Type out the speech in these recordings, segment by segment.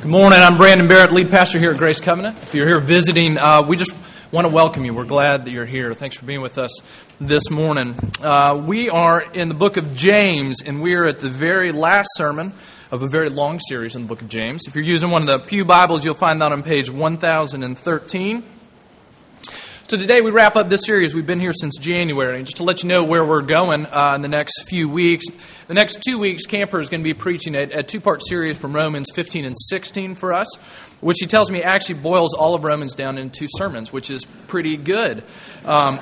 Good morning. I'm Brandon Barrett, lead pastor here at Grace Covenant. If you're here visiting, uh, we just want to welcome you. We're glad that you're here. Thanks for being with us this morning. Uh, we are in the book of James, and we are at the very last sermon of a very long series in the book of James. If you're using one of the Pew Bibles, you'll find that on page 1013. So today we wrap up this series. We've been here since January. And just to let you know where we're going uh, in the next few weeks, the next two weeks, Camper is going to be preaching a, a two part series from Romans 15 and 16 for us, which he tells me actually boils all of Romans down into two sermons, which is pretty good. Um,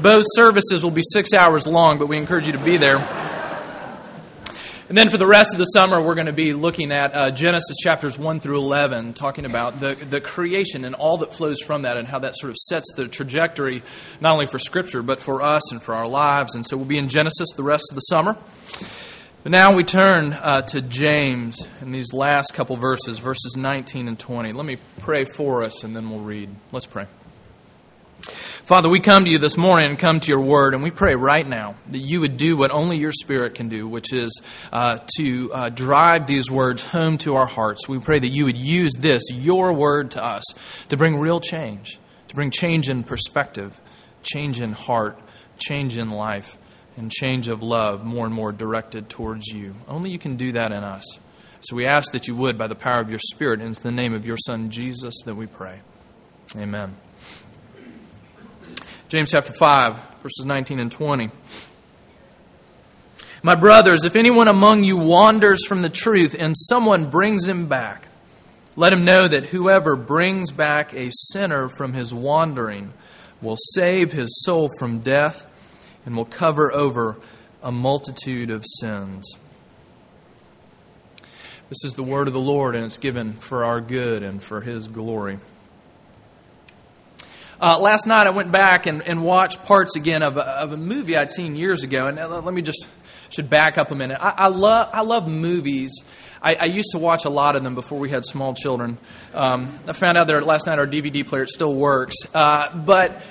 both services will be six hours long, but we encourage you to be there. And then for the rest of the summer, we're going to be looking at uh, Genesis chapters 1 through 11, talking about the, the creation and all that flows from that and how that sort of sets the trajectory, not only for Scripture, but for us and for our lives. And so we'll be in Genesis the rest of the summer. But now we turn uh, to James in these last couple verses, verses 19 and 20. Let me pray for us and then we'll read. Let's pray. Father, we come to you this morning and come to your word, and we pray right now that you would do what only your spirit can do, which is uh, to uh, drive these words home to our hearts. We pray that you would use this, your word, to us to bring real change, to bring change in perspective, change in heart, change in life, and change of love more and more directed towards you. Only you can do that in us. So we ask that you would, by the power of your Spirit, and it's the name of your Son, Jesus, that we pray. Amen. James chapter 5, verses 19 and 20. My brothers, if anyone among you wanders from the truth and someone brings him back, let him know that whoever brings back a sinner from his wandering will save his soul from death and will cover over a multitude of sins. This is the word of the Lord, and it's given for our good and for his glory. Uh, last night I went back and, and watched parts again of a, of a movie I'd seen years ago. And uh, let me just should back up a minute. I, I love I love movies. I, I, used to watch a lot of them before we had small children. Um, I found out that last night our DVD player still works. Uh, but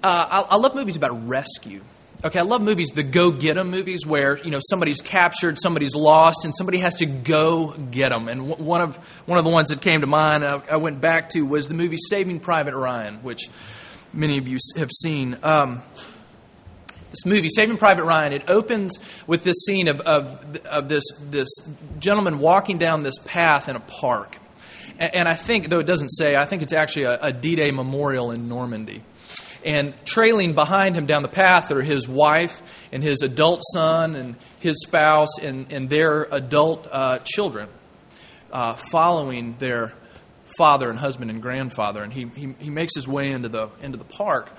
uh, I, I love movies about rescue. Okay, I love movies, the go get them movies, where you know somebody's captured, somebody's lost, and somebody has to go get them. And w- one of one of the ones that came to mind, I, I, went back to, was the movie Saving Private Ryan, which many of you have seen. Um, this movie, Saving Private Ryan, it opens with this scene of, of, of this this gentleman walking down this path in a park, and, and I think, though it doesn't say, I think it's actually a, a D-Day memorial in Normandy. And trailing behind him down the path are his wife and his adult son and his spouse and, and their adult uh, children, uh, following their father and husband and grandfather. And he, he, he makes his way into the, into the park.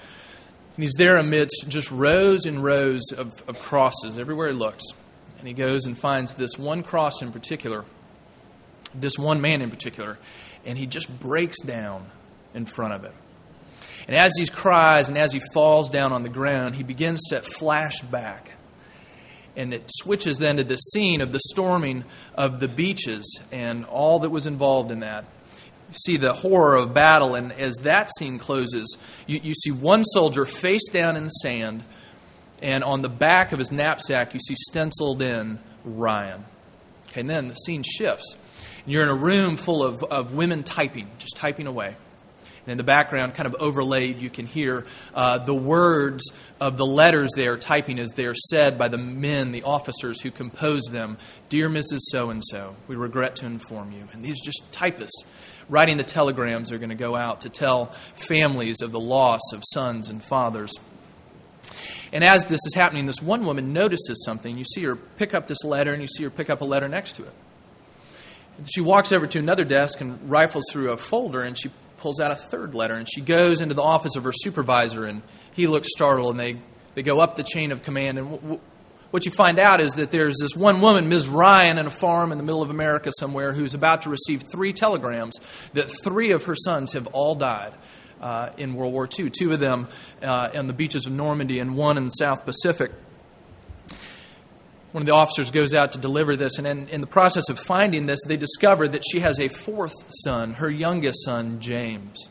And he's there amidst just rows and rows of, of crosses everywhere he looks. And he goes and finds this one cross in particular, this one man in particular, and he just breaks down in front of it. And as he cries and as he falls down on the ground, he begins to flash back. And it switches then to the scene of the storming of the beaches and all that was involved in that. You see the horror of battle, and as that scene closes, you, you see one soldier face down in the sand, and on the back of his knapsack, you see stenciled in Ryan. Okay, and then the scene shifts. And you're in a room full of, of women typing, just typing away. And in the background, kind of overlaid, you can hear uh, the words of the letters they are typing as they are said by the men, the officers who compose them. Dear Mrs. So and so, we regret to inform you. And these just typists writing the telegrams are going to go out to tell families of the loss of sons and fathers. And as this is happening, this one woman notices something. You see her pick up this letter, and you see her pick up a letter next to it. She walks over to another desk and rifles through a folder, and she pulls out a third letter and she goes into the office of her supervisor and he looks startled and they, they go up the chain of command and w- w- what you find out is that there's this one woman, Ms. Ryan, in a farm in the middle of America somewhere, who's about to receive three telegrams that three of her sons have all died uh, in World War II. Two of them uh, on the beaches of Normandy, and one in the South Pacific one of the officers goes out to deliver this, and in, in, the process of finding this, they discover that she has a fourth son, her youngest son, James.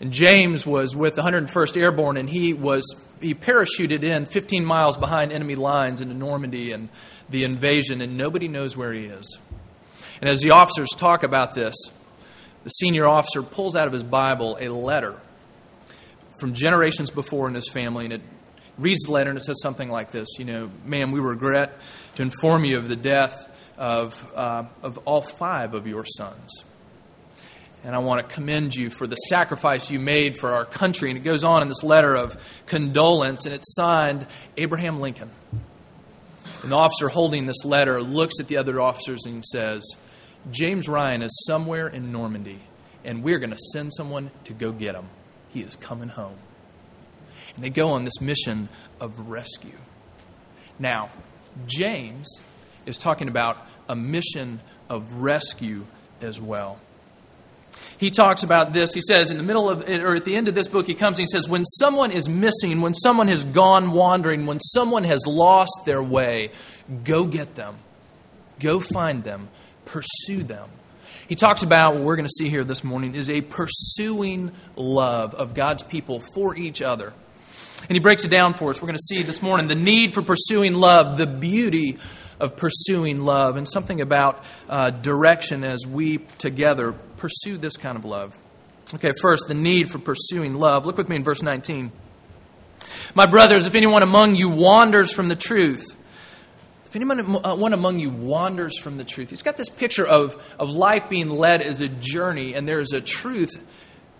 And James was with the 101st Airborne, and he was he parachuted in 15 miles behind enemy lines into Normandy and the invasion, and nobody knows where he is. And as the officers talk about this, the senior officer pulls out of his Bible a letter from generations before in his family, and it reads the letter and it says something like this You know, ma'am, we regret to inform you of the death of, uh, of all five of your sons. And I want to commend you for the sacrifice you made for our country. And it goes on in this letter of condolence, and it's signed Abraham Lincoln. And the officer holding this letter looks at the other officers and says, James Ryan is somewhere in Normandy, and we're going to send someone to go get him. He is coming home. And they go on this mission of rescue. Now, James is talking about a mission of rescue as well. He talks about this. He says in the middle of, or at the end of this book, he comes and he says, When someone is missing, when someone has gone wandering, when someone has lost their way, go get them. Go find them pursue them. He talks about what we're going to see here this morning is a pursuing love of God's people for each other. And he breaks it down for us. We're going to see this morning the need for pursuing love, the beauty of pursuing love, and something about uh, direction as we together pursue this kind of love. Okay, first, the need for pursuing love. Look with me in verse 19. My brothers, if anyone among you wanders from the truth, if anyone uh, one among you wanders from the truth, he's got this picture of, of life being led as a journey, and there is a truth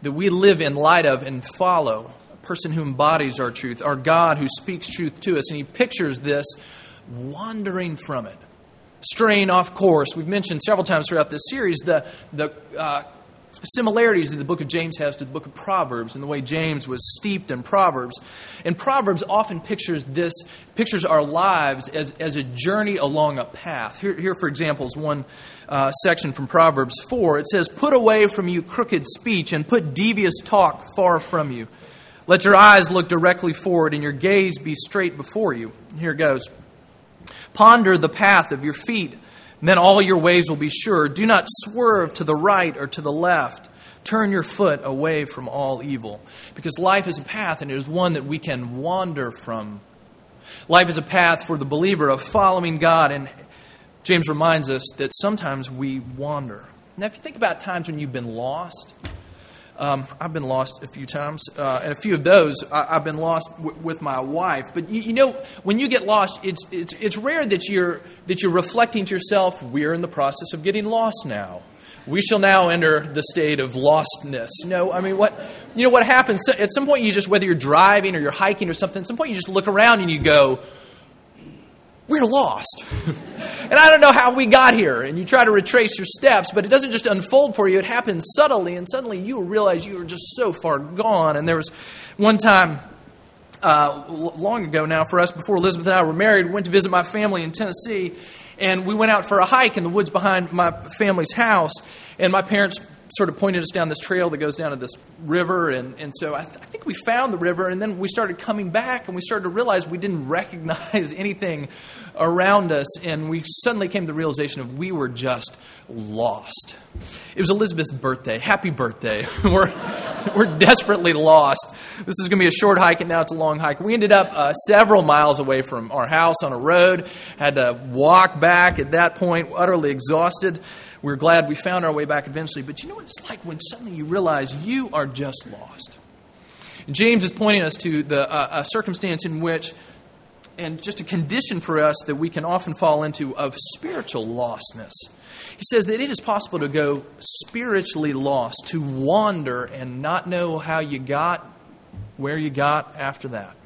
that we live in light of and follow. Person who embodies our truth, our God who speaks truth to us, and he pictures this wandering from it, straying off course. We've mentioned several times throughout this series the, the uh, similarities that the book of James has to the book of Proverbs and the way James was steeped in Proverbs. And Proverbs often pictures this, pictures our lives as, as a journey along a path. Here, here for example, is one uh, section from Proverbs 4. It says, Put away from you crooked speech and put devious talk far from you. Let your eyes look directly forward and your gaze be straight before you. Here goes. Ponder the path of your feet and then all your ways will be sure. Do not swerve to the right or to the left. Turn your foot away from all evil. Because life is a path, and it is one that we can wander from. Life is a path for the believer of following God, and James reminds us that sometimes we wander. Now, if you think about times when you've been lost, um, I've been lost a few times, uh, and a few of those I, have been lost w- with my wife. But you, you, know, when you get lost, it's, it's, it's rare that you're, that you're reflecting to yourself, we're in the process of getting lost now. We shall now enter the state of lostness. You know, I mean, what, you know, what happens? At some point, you just, whether you're driving or you're hiking or something, at some point you just look around and you go, we're lost. and I don't know how we got here. And you try to retrace your steps, but it doesn't just unfold for you, it happens subtly, and suddenly you realize you are just so far gone. And there was one time, uh, long ago now for us, before Elizabeth and I were married, we went to visit my family in Tennessee, and we went out for a hike in the woods behind my family's house. And my parents sort of pointed us down this trail that goes down to this river. And, and so I, th- I, think we found the river, and then we started coming back, and we started to realize we didn't recognize anything around us. And we suddenly came to the realization of we were just lost. It was Elizabeth's birthday. Happy birthday. we're, we're desperately lost. This is going to be a short hike, and now it's a long hike. We ended up uh, several miles away from our house on a road, had to walk back at that point, utterly exhausted. We're glad we found our way back eventually. But you know what it's like when suddenly you realize you are just lost? James is pointing us to the, uh, a circumstance in which, and just a condition for us that we can often fall into of spiritual lostness. He says that it is possible to go spiritually lost, to wander and not know how you got where you got after that.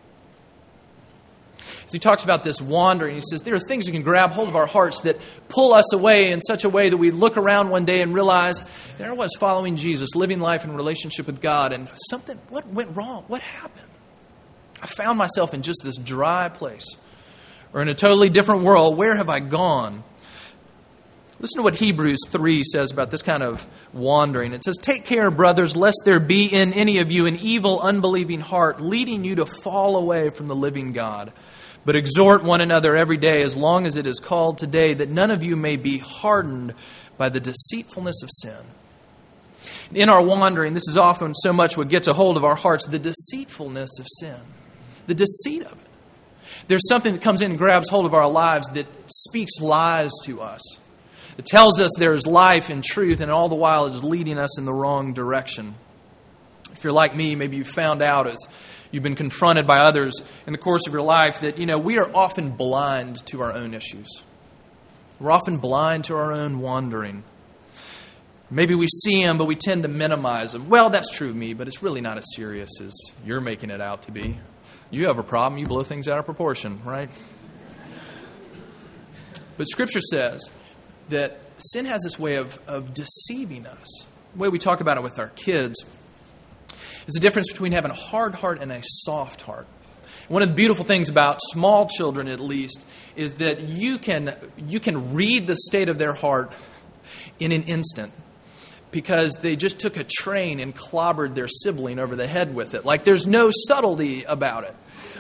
So he talks about this wandering. He says there are things that can grab hold of our hearts that pull us away in such a way that we look around one day and realize there I was following Jesus, living life in relationship with God, and something, what went wrong? What happened? I found myself in just this dry place or in a totally different world. Where have I gone? Listen to what Hebrews 3 says about this kind of wandering. It says, Take care, brothers, lest there be in any of you an evil, unbelieving heart, leading you to fall away from the living God. But exhort one another every day, as long as it is called today, that none of you may be hardened by the deceitfulness of sin. In our wandering, this is often so much what gets a hold of our hearts the deceitfulness of sin, the deceit of it. There's something that comes in and grabs hold of our lives that speaks lies to us, It tells us there is life and truth, and all the while it is leading us in the wrong direction. If you're like me, maybe you found out as you've been confronted by others in the course of your life that, you know, we are often blind to our own issues. We're often blind to our own wandering. Maybe we see them, but we tend to minimize them. Well, that's true of me, but it's really not as serious as you're making it out to be. You have a problem, you blow things out of proportion, right? But Scripture says that sin has this way of, of deceiving us. The way we talk about it with our kids is the difference between having a hard heart and a soft heart. One of the beautiful things about small children, at least, is that you can, you can read the state of their heart in an instant because they just took a train and clobbered their sibling over the head with it. Like there's no subtlety about it.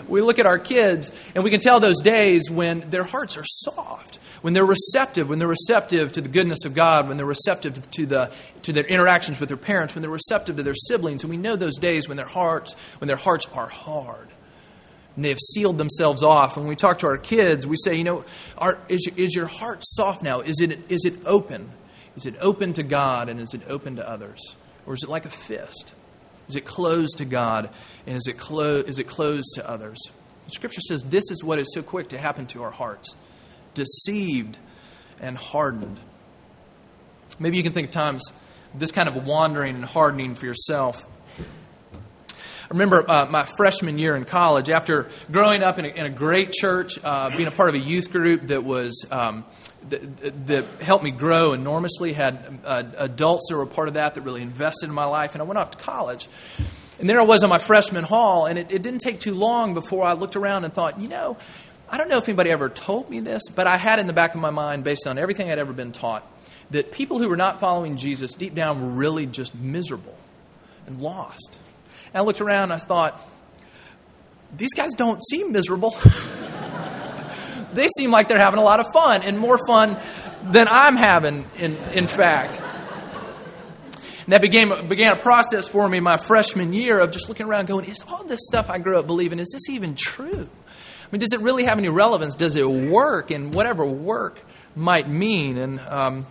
We look at our kids and we can tell those days when their hearts are soft when they're receptive, when they're receptive to the goodness of God, when they're receptive to, the, to their interactions with their parents, when they're receptive to their siblings. And we know those days when their hearts, when their hearts are hard. And they have sealed themselves off. When we talk to our kids, we say, you know, are, is, is your heart soft now? Is it, is it open? Is it open to God and is it open to others? Or is it like a fist? Is it closed to God and is it, clo- is it closed to others? Scripture says this is what is so quick to happen to our hearts deceived, and hardened. Maybe you can think of times this kind of wandering and hardening for yourself. I remember uh, my freshman year in college, after growing up in a, in a great church, uh, being a part of a youth group that was um, that, helped me grow enormously. Had uh, adults that were part of that that really invested in my life, and I went off to college. And there I was on my freshman hall, and it, it didn't take too long before I looked around and thought, you know, I don't know if anybody ever told me this, but I had in the back of my mind, based on everything I'd ever been taught, that people who were not following Jesus deep down were really just miserable and lost. And I looked around and I thought, these guys don't seem miserable. they seem like they're having a lot of fun, and more fun than I'm having, in, in fact. And that began, began a process for me my freshman year of just looking around going, is all this stuff I grew up believing, is this even true? I mean, does it really have any relevance? Does it work? And whatever work might mean. And um,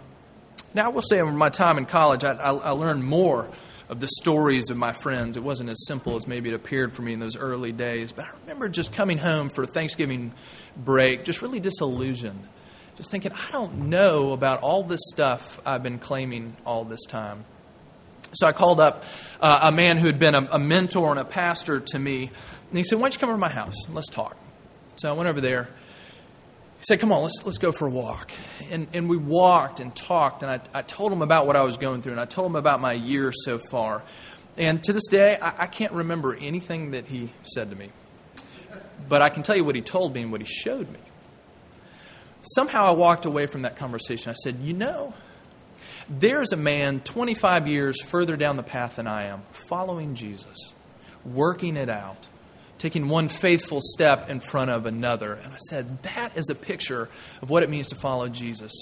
now I will say, over my time in college, I, I, I learned more of the stories of my friends. It wasn't as simple as maybe it appeared for me in those early days. But I remember just coming home for Thanksgiving break, just really disillusioned. Just thinking, I don't know about all this stuff I've been claiming all this time. So I called up uh, a man who had been a, a mentor and a pastor to me, and he said, Why don't you come over to my house? Let's talk. So I went over there. He said, Come on, let's, let's go for a walk. And, and we walked and talked, and I, I told him about what I was going through, and I told him about my year so far. And to this day, I, I can't remember anything that he said to me. But I can tell you what he told me and what he showed me. Somehow I walked away from that conversation. I said, You know, there's a man 25 years further down the path than I am, following Jesus, working it out taking one faithful step in front of another. And I said, that is a picture of what it means to follow Jesus.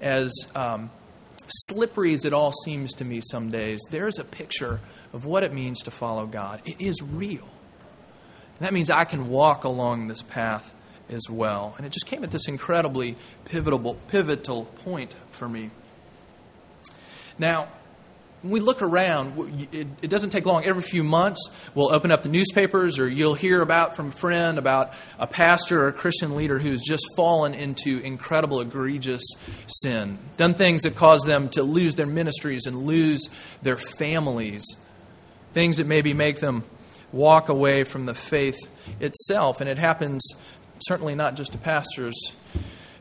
As um, slippery as it all seems to me some days, there's a picture of what it means to follow God. It is real. And that means I can walk along this path as well. And it just came at this incredibly pivotal, pivotal point for me. Now, when we look around, it, it, doesn't take long. Every few months, we'll open up the newspapers, or you'll hear about from a friend about a pastor or a Christian leader who's just fallen into incredible, egregious sin, done things that cause them to lose their ministries and lose their families, things that maybe make them walk away from the faith itself. And it happens certainly not just to pastors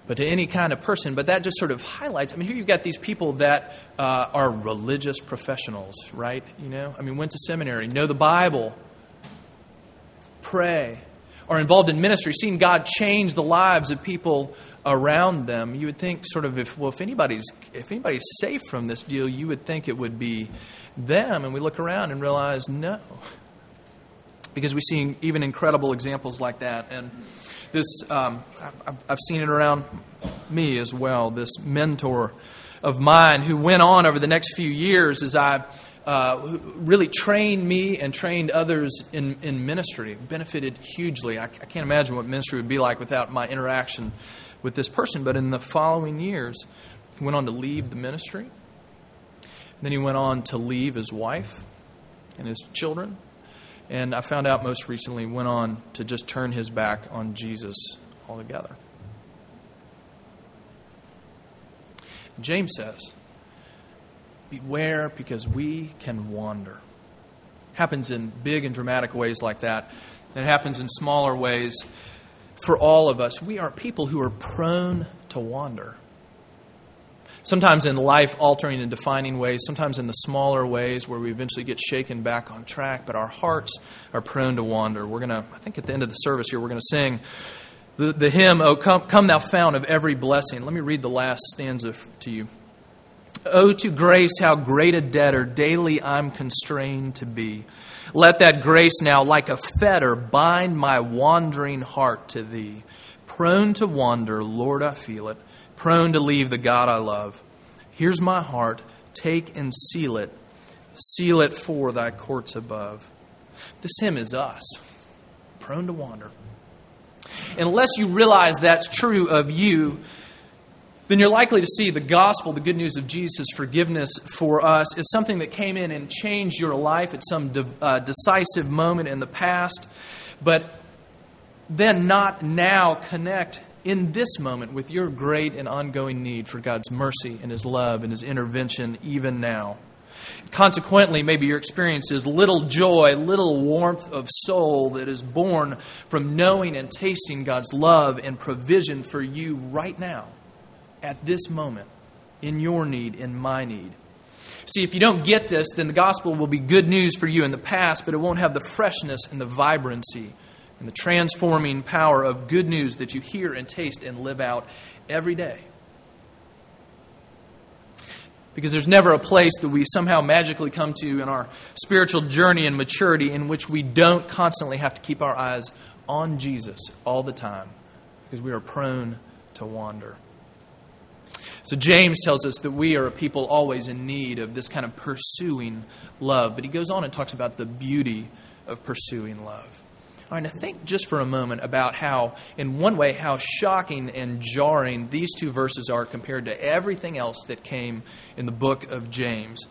but to any kind of person. But that just sort of highlights. I mean, here you've got these people that uh, are religious professionals, right? You know, I mean, went to seminary, know the Bible, pray, are involved in ministry, seeing God change the lives of people around them. You would think, sort of, if well, if anybody's if anybody's safe from this deal, you would think it would be them. And we look around and realize, no, because we see even incredible examples like that and this um, I've seen it around me as well. This mentor of mine who went on over the next few years as I uh, really trained me and trained others in, in ministry. Benefited hugely. I, I can't imagine what ministry would be like without my interaction with this person. But in the following years, He went on to leave the ministry. Then he went on to leave his wife and his children. And I found out most recently went on to just turn his back on Jesus altogether. James says, Beware because we can wander. Happens in big and dramatic ways like that. And it happens in smaller ways for all of us. We are people who are prone to wander. Sometimes in life altering and defining ways, sometimes in the smaller ways where we eventually get shaken back on track, but our hearts are prone to wander. We're going to, I think at the end of the service here, we're going to sing the, the hymn, Oh, come, come, thou fount of every blessing. Let me read the last stanza to you. Oh, to grace, how great a debtor daily I'm constrained to be. Let that grace now, like a fetter, bind my wandering heart to thee. Prone to wander, Lord, I feel it. Prone to leave the God I love. Here's my heart, take and seal it. Seal it for thy courts above. This hymn is us, prone to wander. Unless you realize that's true of you, then you're likely to see the gospel, the good news of Jesus' forgiveness for us, is something that came in and changed your life at some de- uh, decisive moment in the past, but then not now connect in this moment with your great and ongoing need for God's mercy and His love and His intervention even now. Consequently, maybe your experience is little joy, little warmth of soul that is born from knowing and tasting God's love and provision for you right now, at this moment, in your need, in my need. See, if you don't get this, then the gospel will be good news for you in the past, but it won't have the freshness and the vibrancy and the transforming power of good news that you hear and taste and live out every day. Because there's never a place that we somehow magically come to in our spiritual journey and maturity in which we don't constantly have to keep our eyes on Jesus all the time because we are prone to wander. So, James tells us that we are a people always in need of this kind of pursuing love. But he goes on and talks about the beauty of pursuing love. All right, now think just for a moment about how, in one way, how shocking and jarring these two verses are compared to everything else that came in the book of James.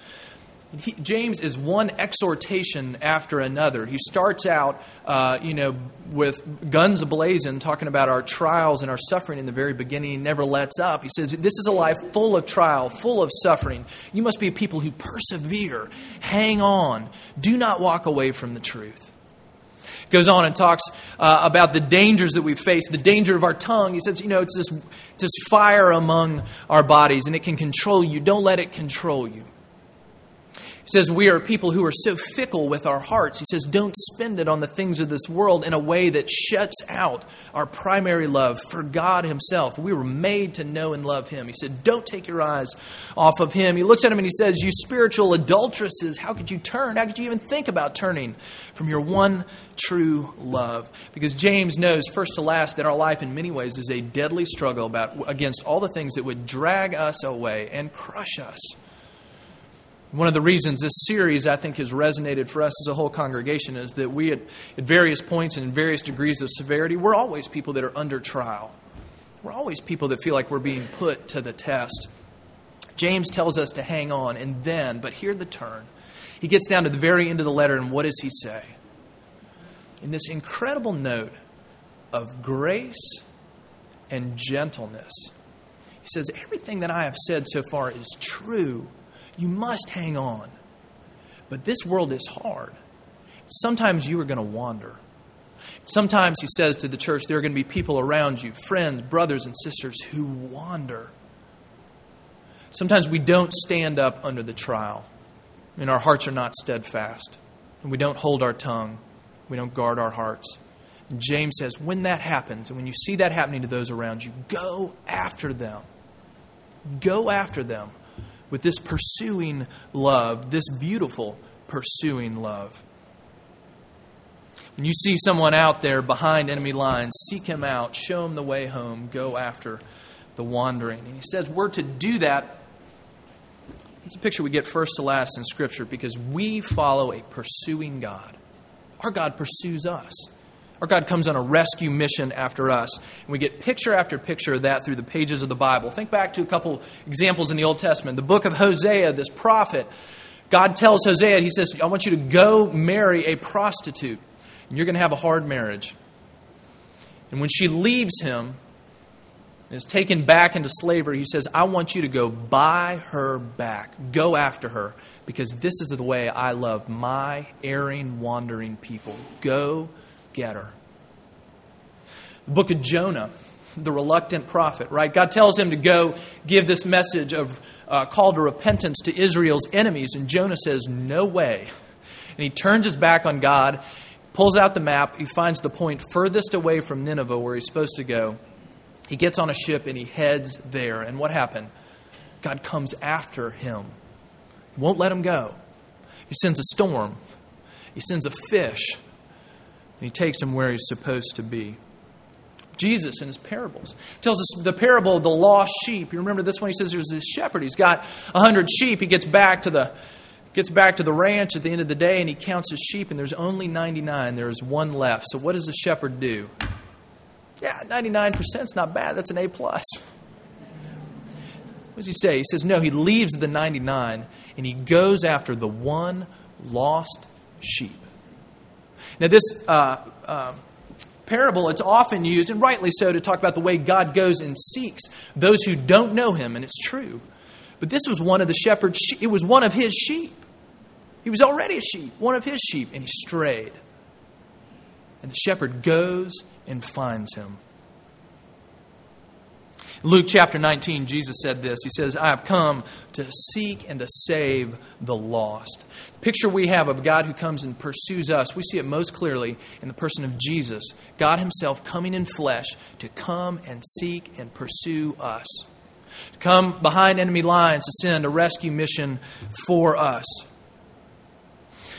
He, James is one exhortation after another. He starts out, uh, you know, with guns ablazing, talking about our trials and our suffering in the very beginning. He never lets up. He says, This is a life full of trial, full of suffering. You must be people who persevere, hang on, do not walk away from the truth goes on and talks uh, about the dangers that we face, the danger of our tongue. He says, you know, it's this, it's this fire among our bodies and it can control you. Don't let it control you. He says, We are people who are so fickle with our hearts. He says, Don't spend it on the things of this world in a way that shuts out our primary love for God Himself. We were made to know and love Him. He said, Don't take your eyes off of Him. He looks at him and he says, You spiritual adulteresses, how could you turn? How could you even think about turning from your one true love? Because James knows, first to last, that our life in many ways is a deadly struggle about, against all the things that would drag us away and crush us one of the reasons this series, I think, has resonated for us as a whole congregation is that we, at, at various points and in various degrees of severity, we're always people that are under trial. We're always people that feel like we're being put to the test. James tells us to hang on, and then, but hear the turn. He gets down to the very end of the letter, and what does he say? In this incredible note of grace and gentleness, he says, Everything that I have said so far is true you must hang on. But this world is hard. Sometimes you are going to wander. Sometimes, he says to the church, there are going to be people around you, friends, brothers, and sisters, who wander. Sometimes we don't stand up under the trial, and our hearts are not steadfast, and we don't hold our tongue, we don't guard our hearts. And James says, when that happens, and when you see that happening to those around you, go after them. Go after them with this pursuing love, this beautiful pursuing love. When you see someone out there behind enemy lines, seek him out, show him the way home, go after the wandering. And he says we're to do that. It's a picture we get first to last in Scripture because we follow a pursuing God. Our God pursues us. Our God comes on a rescue mission after us. And we get picture after picture of that through the pages of the Bible. Think back to a couple examples in the Old Testament. The book of Hosea, this prophet, God tells Hosea, He says, I want you to go marry a prostitute, and you're going to have a hard marriage. And when she leaves him, and is taken back into slavery, he says, I want you to go buy her back. Go after her, because this is the way I love my erring, wandering people. Go get her. The book of Jonah, the reluctant prophet, right? God tells him to go give this message of uh, call to repentance to Israel's enemies, and Jonah says, No way. And he turns his back on God, pulls out the map, he finds the point furthest away from Nineveh where he's supposed to go. He gets on a ship and he heads there. And what happened? God comes after him, won't let him go. He sends a storm, he sends a fish, and he takes him where he's supposed to be. Jesus in his parables tells us the parable of the lost sheep. You remember this one? He says there's this shepherd. He's got a hundred sheep. He gets back to the gets back to the ranch at the end of the day and he counts his sheep and there's only 99 there's one left so what does the shepherd do yeah 99% is not bad that's an a plus what does he say he says no he leaves the 99 and he goes after the one lost sheep now this uh, uh, parable, it's often used, and rightly so, to talk about the way God goes and seeks those who don't know him, and it's true. But this was one of the shepherd's. It was one of his sheep. He was already a sheep, one of his sheep, and he strayed. And the shepherd goes and finds him. Luke chapter 19, Jesus said this. He says, I have come to seek and to save the lost. The picture we have of God who comes and pursues us, we see it most clearly in the person of Jesus, God Himself coming in flesh to come and seek and pursue us. To come behind enemy lines to send a rescue mission for us.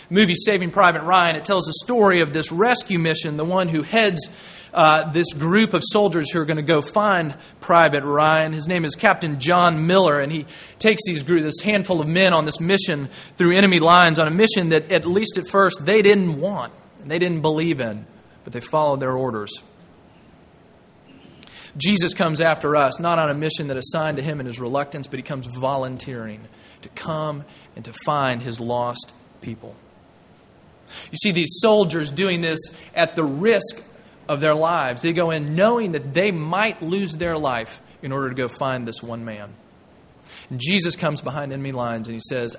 Movie Saving Private Ryan, it tells the story of this rescue mission, the one who heads uh, this group of soldiers who are going to go find Private Ryan. His name is Captain John Miller, and he takes these group, this handful of men on this mission through enemy lines on a mission that, at least at first, they didn't want and they didn't believe in, but they followed their orders. Jesus comes after us, not on a mission that is assigned to him in his reluctance, but he comes volunteering to come and to find his lost people. You see these soldiers doing this at the risk of their lives. They go in knowing that they might lose their life in order to go find this one man. And Jesus comes behind enemy lines and he says,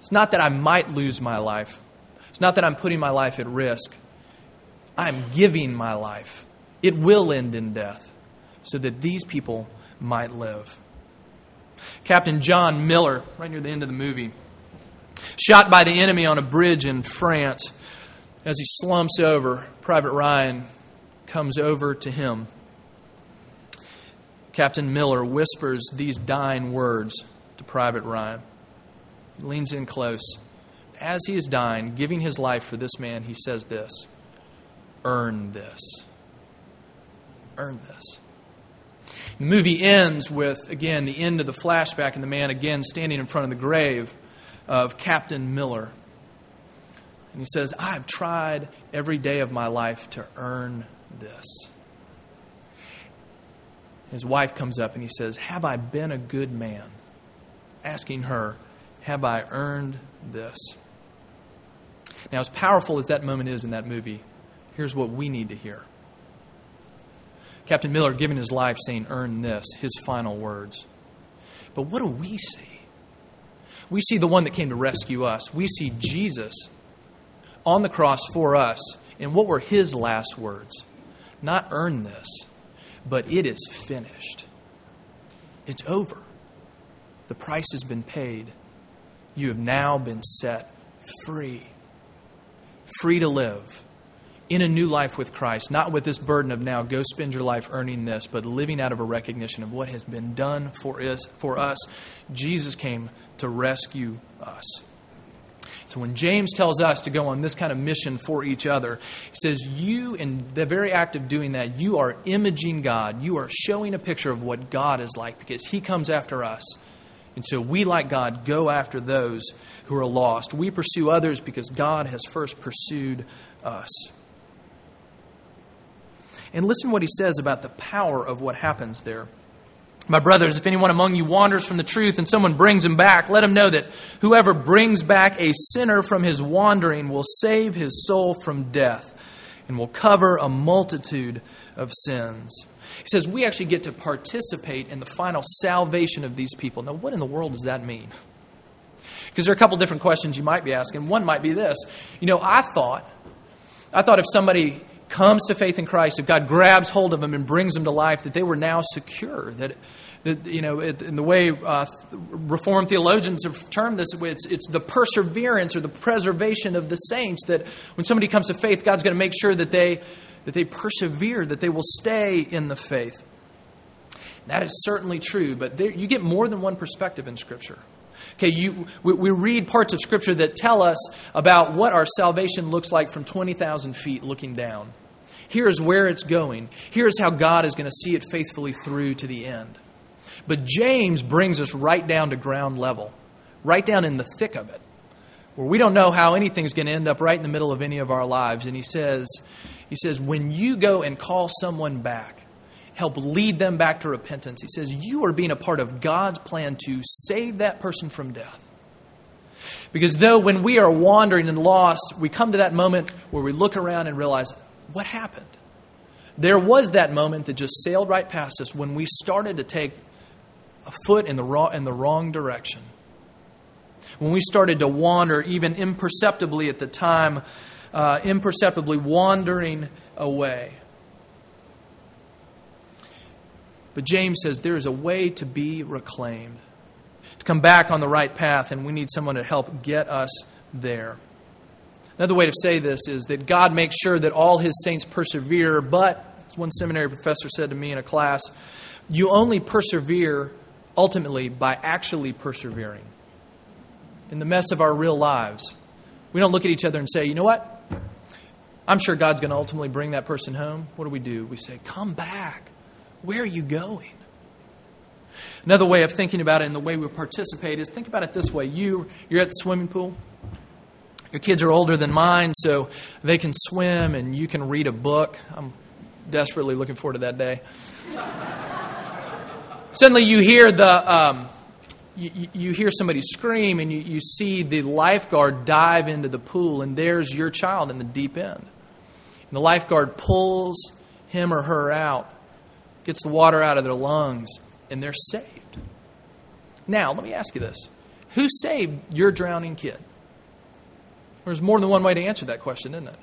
It's not that I might lose my life, it's not that I'm putting my life at risk. I'm giving my life. It will end in death so that these people might live. Captain John Miller, right near the end of the movie, shot by the enemy on a bridge in France. As he slumps over, Private Ryan comes over to him. Captain Miller whispers these dying words to Private Ryan. He leans in close. As he is dying, giving his life for this man, he says this Earn this. Earn this. The movie ends with, again, the end of the flashback and the man again standing in front of the grave of Captain Miller. And he says, I have tried every day of my life to earn this. His wife comes up and he says, Have I been a good man? Asking her, Have I earned this? Now, as powerful as that moment is in that movie, here's what we need to hear. Captain Miller giving his life saying, Earn this, his final words. But what do we see? We see the one that came to rescue us. We see Jesus on the cross for us. And what were his last words? Not earn this, but it is finished. It's over. The price has been paid. You have now been set free. Free to live in a new life with Christ, not with this burden of now go spend your life earning this, but living out of a recognition of what has been done for us. For us. Jesus came to rescue us. So when James tells us to go on this kind of mission for each other, he says, You, in the very act of doing that, you are imaging God. You are showing a picture of what God is like because He comes after us. And so we, like God, go after those who are lost. We pursue others because God has first pursued us. And listen what he says about the power of what happens there. My brothers, if anyone among you wanders from the truth and someone brings him back, let him know that whoever brings back a sinner from his wandering will save his soul from death and will cover a multitude of sins. He says we actually get to participate in the final salvation of these people. Now, what in the world does that mean? Because there are a couple different questions you might be asking. One might be this You know, I thought, I thought if somebody comes to faith in Christ, if God grabs hold of them and brings them to life, that they were now secure. That, that you know, in the way uh, Reformed theologians have termed this, it's, it's the perseverance or the preservation of the saints. That when somebody comes to faith, God's going to make sure that they that they persevere, that they will stay in the faith. That is certainly true, but there, you get more than one perspective in Scripture. Okay, you, we, we, read parts of Scripture that tell us about what our salvation looks like from 20,000 feet looking down. Here's where it's going. Here's how God is going to see it faithfully through to the end. But James brings us right down to ground level, right down in the thick of it, where we don't know how anything's going to end up right in the middle of any of our lives. And he says, he says, when you go and call someone back, help lead them back to repentance. He says, You are being a part of God's plan to save that person from death. Because though when we are wandering and lost, we come to that moment where we look around and realize, what happened? There was that moment that just sailed right past us when we started to take a foot in the wrong, in the wrong direction. When we started to wander, even imperceptibly at the time, uh, imperceptibly wandering away. But James says there is a way to be reclaimed, to come back on the right path, and we need someone to help get us there. Another way to say this is that God makes sure that all his saints persevere, but, as one seminary professor said to me in a class, you only persevere ultimately by actually persevering. In the mess of our real lives, we don't look at each other and say, you know what? I'm sure God's going to ultimately bring that person home. What do we do? We say, come back. Where are you going? Another way of thinking about it and the way we participate is think about it this way. You, you're at the swimming pool. Your kids are older than mine, so they can swim and you can read a book. I'm desperately looking forward to that day. Suddenly you hear the. Um, you, you, hear somebody scream and you, you see the lifeguard dive into the pool, and there's your child in the deep end. And the lifeguard pulls him or her out gets the water out of their lungs, and they're saved. Now, let me ask you this Who saved your drowning kid? There's more than one way to answer that question, isn't it?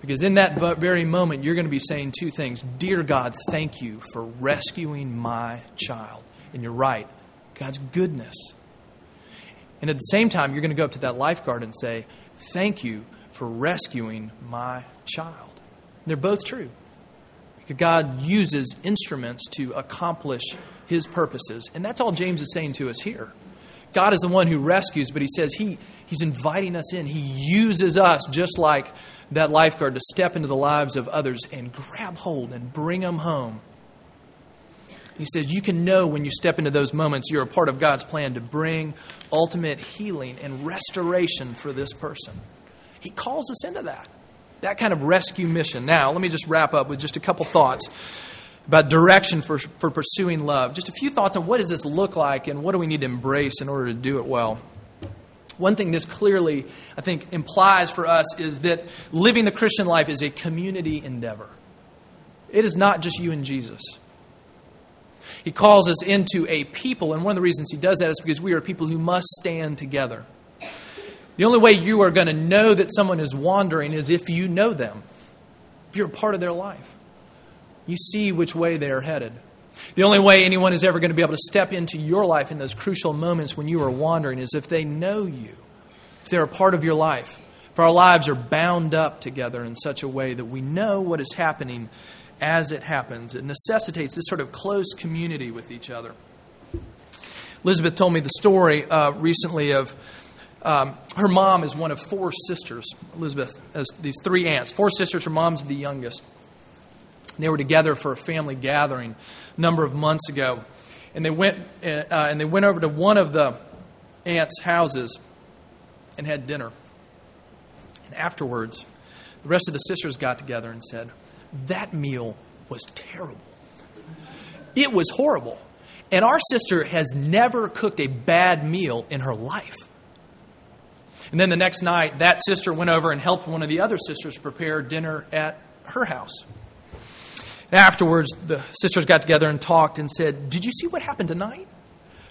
Because in that very moment, you're going to be saying two things Dear God, thank you for rescuing my child. And you're right, God's goodness. And at the same time, you're going to go up to that lifeguard and say, Thank you for rescuing my child. They're both true. God uses instruments to accomplish his purposes. And that's all James is saying to us here. God is the one who rescues, but he says he, he's inviting us in. He uses us just like that lifeguard to step into the lives of others and grab hold and bring them home. He says you can know when you step into those moments you're a part of God's plan to bring ultimate healing and restoration for this person. He calls us into that that kind of rescue mission. Now, let me just wrap up with just a couple thoughts about direction for, for pursuing love. Just a few thoughts on what does this look like and what do we need to embrace in order to do it well. One thing this clearly, I think, implies for us is that living the Christian life is a community endeavor. It is not just you and Jesus. He calls us into a people, and one of the reasons he does that is because we are people who must stand together. The only way you are going to know that someone is wandering is if you know them, if you're a part of their life. You see which way they are headed. The only way anyone is ever going to be able to step into your life in those crucial moments when you are wandering is if they know you, if they're a part of your life. If our lives are bound up together in such a way that we know what is happening as it happens, it necessitates this sort of close community with each other. Elizabeth told me the story uh, recently of um, her mom is one of four sisters. Elizabeth has these three aunts, four sisters. Her mom's the youngest. They were together for a family gathering a number of months ago, and they went uh, and they went over to one of the aunts' houses and had dinner. And afterwards, the rest of the sisters got together and said, that meal was terrible. It was horrible. And our sister has never cooked a bad meal in her life. And then the next night, that sister went over and helped one of the other sisters prepare dinner at her house. Afterwards, the sisters got together and talked and said, Did you see what happened tonight?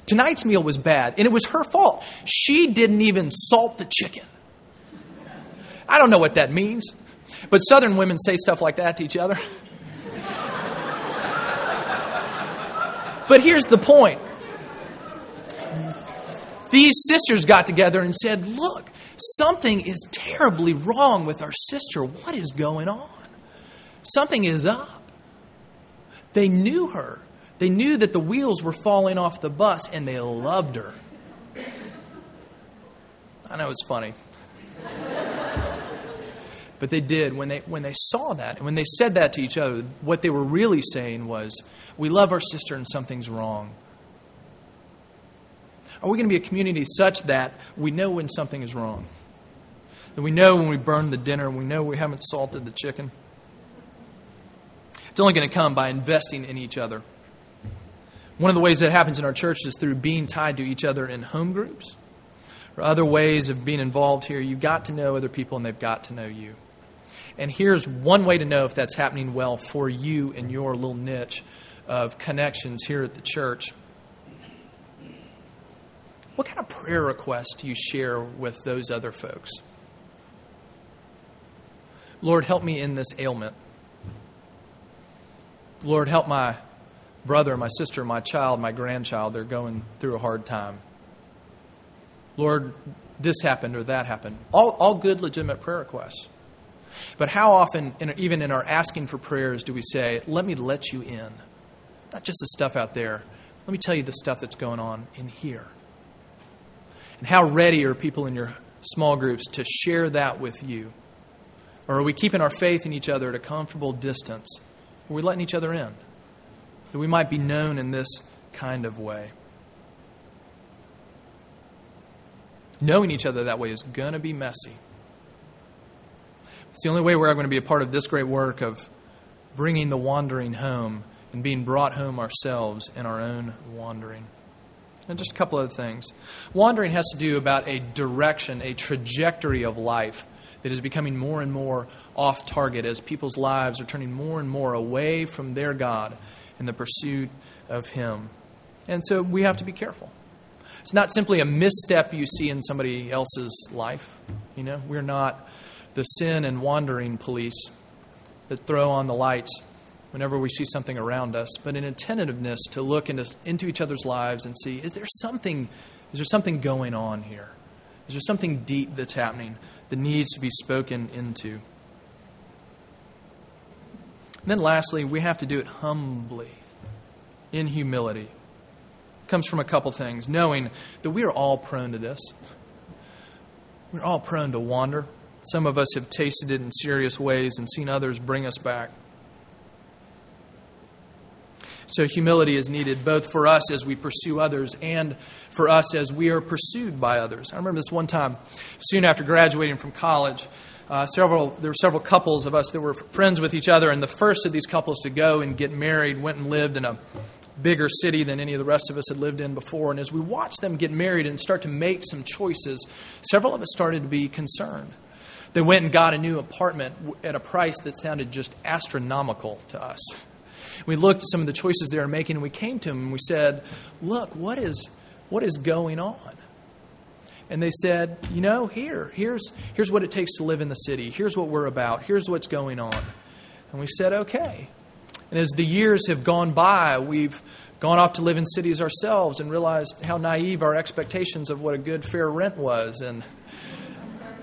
Tonight's meal was bad, and it was her fault. She didn't even salt the chicken. I don't know what that means, but Southern women say stuff like that to each other. but here's the point these sisters got together and said, Look, something is terribly wrong with our sister. What is going on? Something is up. They knew her. They knew that the wheels were falling off the bus and they loved her. I know it's funny. but they did. When they, when they saw that and when they said that to each other, what they were really saying was, We love our sister and something's wrong. Are we going to be a community such that we know when something is wrong? That we know when we burn the dinner, we know we haven't salted the chicken? It's only going to come by investing in each other. One of the ways that happens in our church is through being tied to each other in home groups or other ways of being involved here. You've got to know other people and they've got to know you. And here's one way to know if that's happening well for you in your little niche of connections here at the church. What kind of prayer requests do you share with those other folks? Lord, help me in this ailment. Lord, help my brother, my sister, my child, my grandchild. They're going through a hard time. Lord, this happened or that happened. All, all good, legitimate prayer requests. But how often, in, even in our asking for prayers, do we say, Let me let you in? Not just the stuff out there. Let me tell you the stuff that's going on in here. And how ready are people in your small groups to share that with you? Or are we keeping our faith in each other at a comfortable distance? Are we letting each other in? That we might be known in this kind of way. Knowing each other that way is going to be messy. It's the only way we're going to be a part of this great work of bringing the wandering home and being brought home ourselves in our own wandering. And just a couple other things. Wandering has to do about a direction, a trajectory of life that is becoming more and more off target as people's lives are turning more and more away from their God in the pursuit of Him. And so we have to be careful. It's not simply a misstep you see in somebody else's life. You know, we're not the sin and wandering police that throw on the lights whenever we see something around us, but an attentiveness to look into, into each other's lives and see is there something is there something going on here? Is there something deep that's happening that needs to be spoken into? And then lastly, we have to do it humbly, in humility. It comes from a couple things, knowing that we are all prone to this. We're all prone to wander. Some of us have tasted it in serious ways and seen others bring us back. So, humility is needed both for us as we pursue others and for us as we are pursued by others. I remember this one time, soon after graduating from college, uh, several, there were several couples of us that were friends with each other, and the first of these couples to go and get married went and lived in a bigger city than any of the rest of us had lived in before. And as we watched them get married and start to make some choices, several of us started to be concerned. They went and got a new apartment at a price that sounded just astronomical to us. We looked at some of the choices they were making and we came to them and we said, Look, what is, what is going on? And they said, You know, here, here's, here's what it takes to live in the city. Here's what we're about. Here's what's going on. And we said, Okay. And as the years have gone by, we've gone off to live in cities ourselves and realized how naive our expectations of what a good, fair rent was. And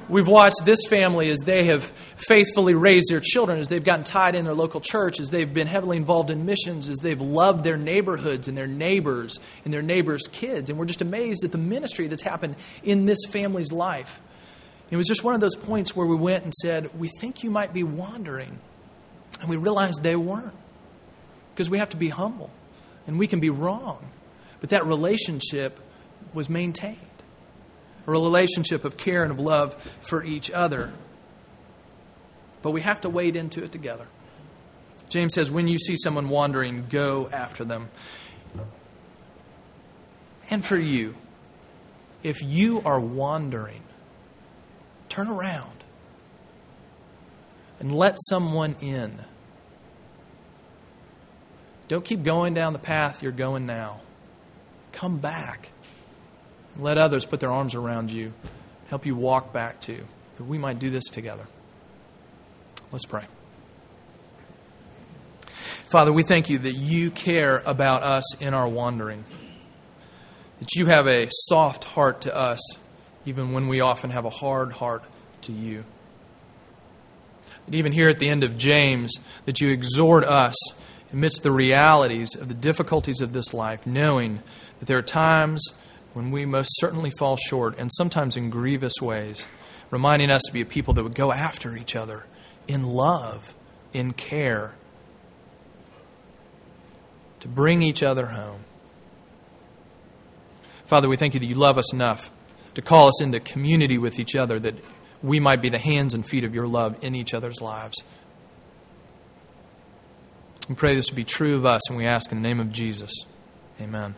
We've watched this family as they have faithfully raised their children, as they've gotten tied in their local church, as they've been heavily involved in missions, as they've loved their neighborhoods and their neighbors and their neighbors' kids. And we're just amazed at the ministry that's happened in this family's life. It was just one of those points where we went and said, We think you might be wandering. And we realized they weren't. Because we have to be humble and we can be wrong. But that relationship was maintained a relationship of care and of love for each other. But we have to wade into it together. James says, when you see someone wandering, go after them. And for you, if you are wandering, turn around and let someone in. Don't keep going down the path you're going now. Come back. Let others put their arms around you, help you walk back to, that we might do this together. Let's pray. Father, we thank you that you care about us in our wandering, that you have a soft heart to us, even when we often have a hard heart to you. That even here at the end of James, that you exhort us amidst the realities of the difficulties of this life, knowing that there are times when we most certainly fall short, and sometimes in grievous ways, reminding us to be a people that would go after each other in love, in care, to bring each other home. Father, we thank you that you love us enough to call us into community with each other, that we might be the hands and feet of your love in each other's lives. We pray this to be true of us, and we ask in the name of Jesus. Amen.